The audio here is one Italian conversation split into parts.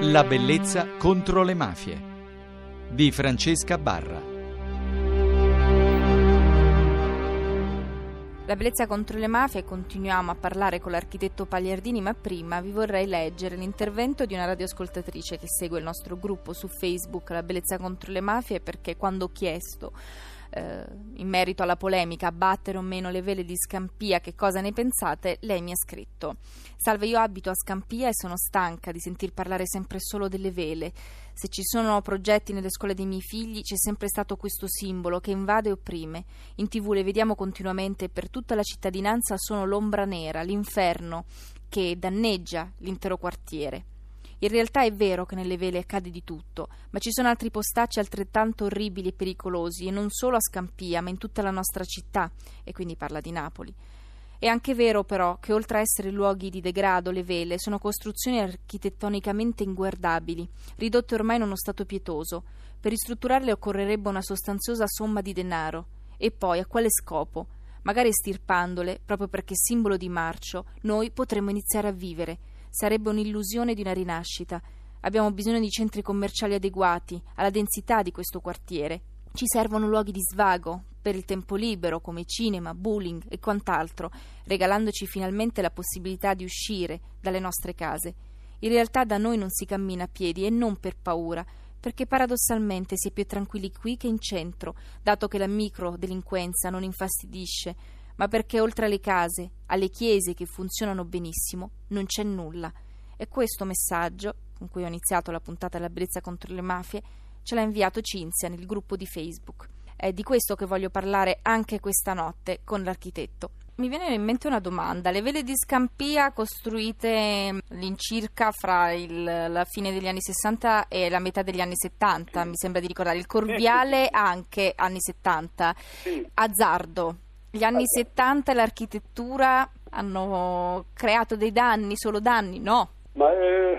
La bellezza contro le mafie di Francesca Barra. La bellezza contro le mafie, continuiamo a parlare con l'architetto Pagliardini, ma prima vi vorrei leggere l'intervento di una radioascoltatrice che segue il nostro gruppo su Facebook La bellezza contro le mafie perché quando ho chiesto eh, in merito alla polemica abbattere o meno le vele di Scampia, che cosa ne pensate? Lei mi ha scritto: Salve, io abito a Scampia e sono stanca di sentir parlare sempre solo delle vele. Se ci sono progetti nelle scuole dei miei figli, c'è sempre stato questo simbolo che invade e opprime. In tv le vediamo continuamente e per tutta la cittadinanza sono l'ombra nera, l'inferno che danneggia l'intero quartiere. In realtà è vero che nelle vele accade di tutto, ma ci sono altri postacci altrettanto orribili e pericolosi, e non solo a Scampia, ma in tutta la nostra città, e quindi parla di Napoli. È anche vero però che oltre a essere luoghi di degrado, le vele sono costruzioni architettonicamente inguardabili, ridotte ormai in uno stato pietoso. Per ristrutturarle occorrerebbe una sostanziosa somma di denaro. E poi a quale scopo? Magari estirpandole, proprio perché simbolo di marcio, noi potremmo iniziare a vivere sarebbe un'illusione di una rinascita. Abbiamo bisogno di centri commerciali adeguati alla densità di questo quartiere. Ci servono luoghi di svago per il tempo libero come cinema, bowling e quant'altro, regalandoci finalmente la possibilità di uscire dalle nostre case. In realtà da noi non si cammina a piedi e non per paura, perché paradossalmente si è più tranquilli qui che in centro, dato che la microdelinquenza non infastidisce, ma perché oltre alle case, alle chiese che funzionano benissimo, non c'è nulla. E questo messaggio, con cui ho iniziato la puntata della bellezza contro le mafie, ce l'ha inviato Cinzia nel gruppo di Facebook. È di questo che voglio parlare anche questa notte con l'architetto. Mi viene in mente una domanda. Le vele di Scampia costruite all'incirca fra il, la fine degli anni 60 e la metà degli anni 70, mi sembra di ricordare. Il Corviale anche anni 70. Azzardo. Gli anni 70 e l'architettura hanno creato dei danni, solo danni? No. Ma eh,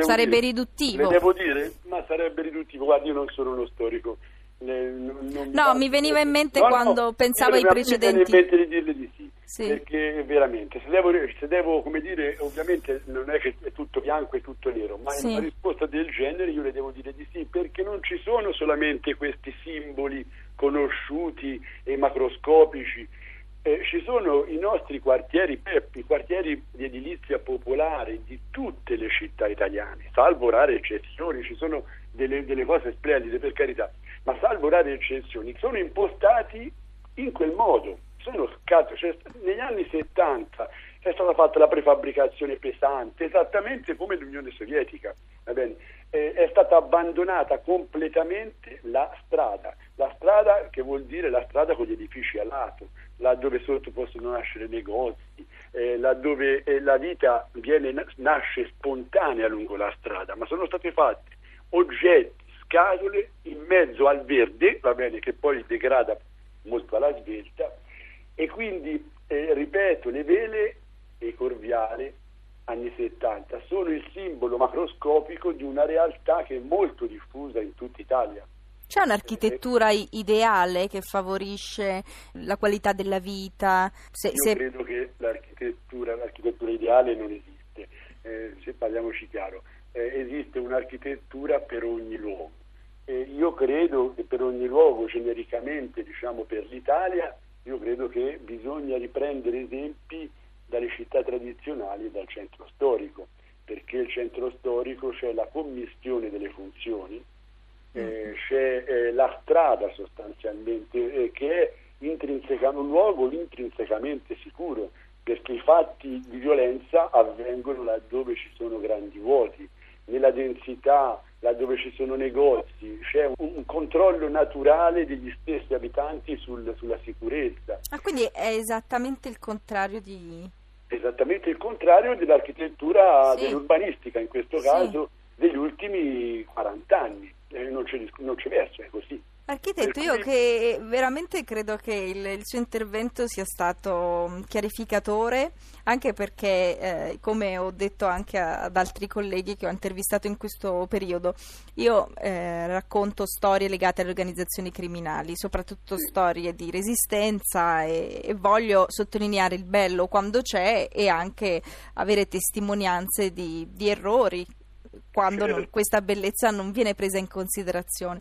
sarebbe dire, riduttivo. Le devo dire? Ma sarebbe riduttivo. Guardi, io non sono uno storico. Le, non, non no, mi veniva in mente no, quando no, pensavo ai precedenti. Mi viene in mente di dirle di sì. sì. Perché veramente, se devo, se devo, come dire, ovviamente non è che è tutto bianco e tutto nero, ma sì. in una risposta del genere io le devo dire di sì, perché non ci sono solamente questi simboli conosciuti e macroscopici. Eh, ci sono i nostri quartieri i quartieri di edilizia popolare di tutte le città italiane, salvo rare eccezioni, ci sono delle, delle cose splendide per carità, ma salvo rare eccezioni, sono impostati in quel modo. Sono, cazzo, cioè, negli anni 70 è stata fatta la prefabbricazione pesante, esattamente come l'Unione Sovietica, eh, è stata abbandonata completamente la strada, la strada che vuol dire la strada con gli edifici a lato, laddove sotto possono nascere negozi, eh, laddove eh, la vita viene, nasce spontanea lungo la strada, ma sono state fatte oggetti, scatole in mezzo al verde, va bene, che poi degrada molto alla svelta, e quindi, eh, ripeto, le vele e Corviale anni 70 sono il simbolo macroscopico di una realtà che è molto diffusa in tutta Italia. C'è un'architettura ideale che favorisce la qualità della vita? Se, Io se... credo che l'architettura, l'architettura, ideale non esiste, eh, se parliamoci chiaro, eh, esiste un'architettura per ogni luogo. E io credo che per ogni luogo, genericamente, diciamo per l'Italia, io credo che bisogna riprendere esempi dalle città tradizionali e dal centro storico, perché il centro storico c'è la commistione delle funzioni, eh, mm. c'è eh, la strada sostanzialmente eh, che è un luogo intrinsecamente sicuro, perché i fatti di violenza avvengono laddove ci sono grandi vuoti, nella densità, laddove ci sono negozi, c'è un, un controllo naturale degli stessi abitanti sul, sulla sicurezza. Ah, quindi è esattamente il contrario di... Esattamente il contrario dell'architettura, sì. dell'urbanistica in questo caso, sì. degli ultimi 40 anni. Eh, non, c'è, non c'è verso, è così. Architetto, io che veramente credo che il, il, suo intervento sia stato mm, chiarificatore, anche perché, eh, come ho detto anche ad altri colleghi che ho intervistato in questo periodo, io eh, racconto storie legate alle organizzazioni criminali, soprattutto storie di resistenza e, e voglio sottolineare il bello quando c'è e anche avere testimonianze di, di errori quando non, questa bellezza non viene presa in considerazione.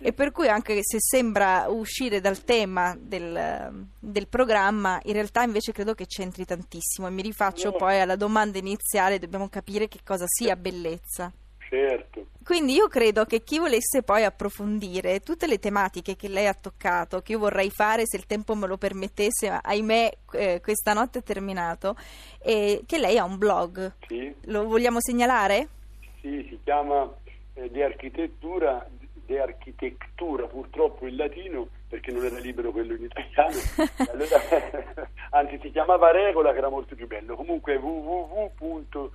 E per cui anche se sembra uscire dal tema del, del programma, in realtà invece credo che c'entri tantissimo e mi rifaccio no. poi alla domanda iniziale, dobbiamo capire che cosa sia bellezza. Certo. Quindi io credo che chi volesse poi approfondire tutte le tematiche che lei ha toccato, che io vorrei fare se il tempo me lo permettesse, ma ahimè eh, questa notte è terminato, eh, che lei ha un blog. Sì. Lo vogliamo segnalare? Sì, si chiama eh, De Architettura, De Architettura, purtroppo in latino, perché non era libero quello in italiano. allora, anzi, si chiamava Regola, che era molto più bello. Comunque www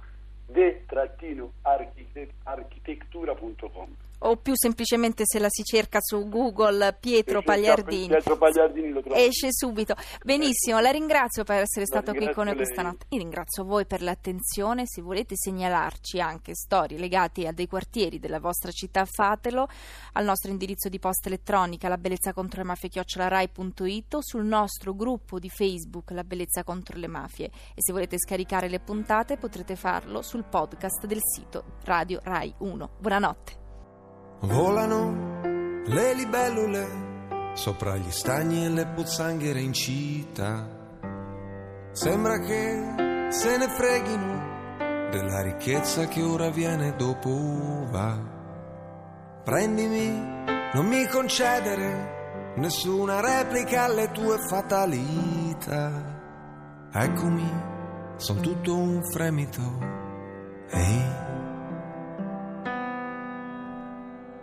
de-architettura.com o più semplicemente se la si cerca su Google Pietro Pagliardini. Pietro Pagliardini lo Esce subito. Benissimo, la ringrazio per essere stato qui con noi questa notte. Io ringrazio voi per l'attenzione. Se volete segnalarci anche storie legate a dei quartieri della vostra città, fatelo al nostro indirizzo di posta elettronica la bellezza contro le mafie chiocciolarai.it o sul nostro gruppo di Facebook La bellezza contro le mafie. E se volete scaricare le puntate potrete farlo sul podcast del sito Radio Rai 1. Buonanotte. Volano le libellule sopra gli stagni e le pozzanghere in città. Sembra che se ne freghino della ricchezza che ora viene dopo va. Prendimi, non mi concedere nessuna replica alle tue fatalità. Eccomi, son tutto un fremito. Ehi.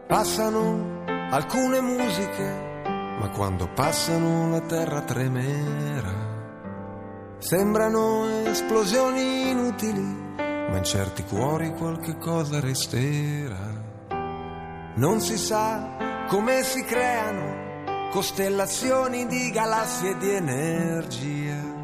Passano alcune musiche, ma quando passano la terra tremerà. Sembrano esplosioni inutili, ma in certi cuori qualche cosa resterà. Non si sa come si creano costellazioni di galassie di energia.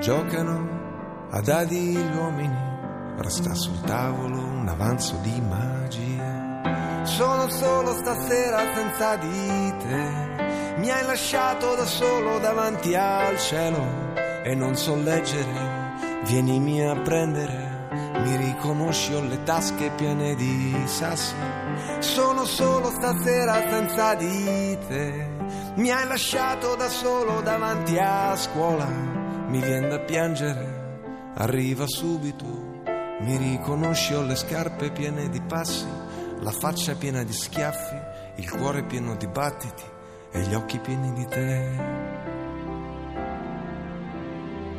Giocano a dadi gli uomini, resta sul tavolo un avanzo di magia. Sono solo stasera senza di te. Mi hai lasciato da solo davanti al cielo e non so leggere. Vienimi a prendere, mi riconosci, ho le tasche piene di sassi. Sono solo stasera senza di te. Mi hai lasciato da solo davanti a scuola. Mi viene da piangere, arriva subito. Mi riconosci, ho le scarpe piene di passi la faccia piena di schiaffi, il cuore pieno di battiti e gli occhi pieni di te.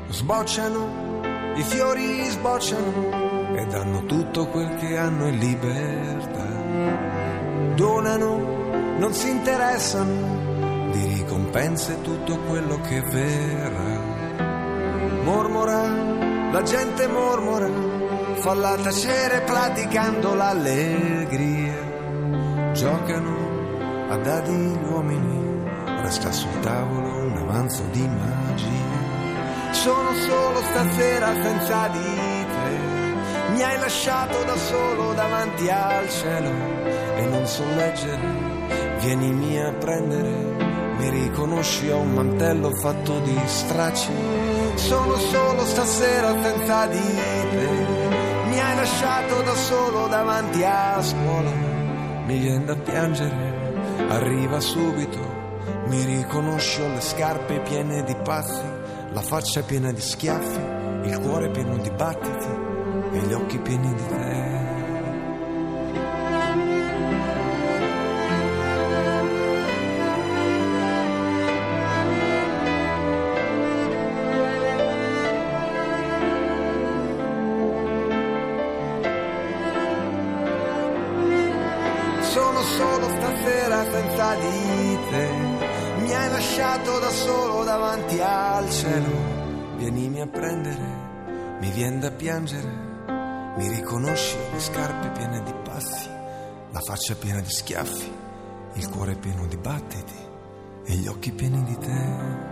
Sbocciano, i fiori sbocciano e danno tutto quel che hanno in libertà. Donano, non si interessano di ricompense tutto quello che verrà. Mormora, la gente mormora falla tacere praticando l'allegria. Giocano a dadi gli uomini, resta sul tavolo un avanzo di magia. Sono solo stasera senza di te, mi hai lasciato da solo davanti al cielo e non so leggere. Vienimi a prendere, mi riconosci, ho un mantello fatto di stracci. Sono solo stasera senza di te lasciato da solo davanti a scuola. Mi viene da piangere, arriva subito. Mi riconosci, ho le scarpe piene di passi, la faccia piena di schiaffi, il cuore pieno di battiti e gli occhi pieni di te. Senza di te. Mi hai lasciato da solo davanti al cielo. Vienimi a prendere, mi viene da piangere. Mi riconosci le scarpe piene di passi, la faccia piena di schiaffi, il cuore pieno di battiti e gli occhi pieni di te.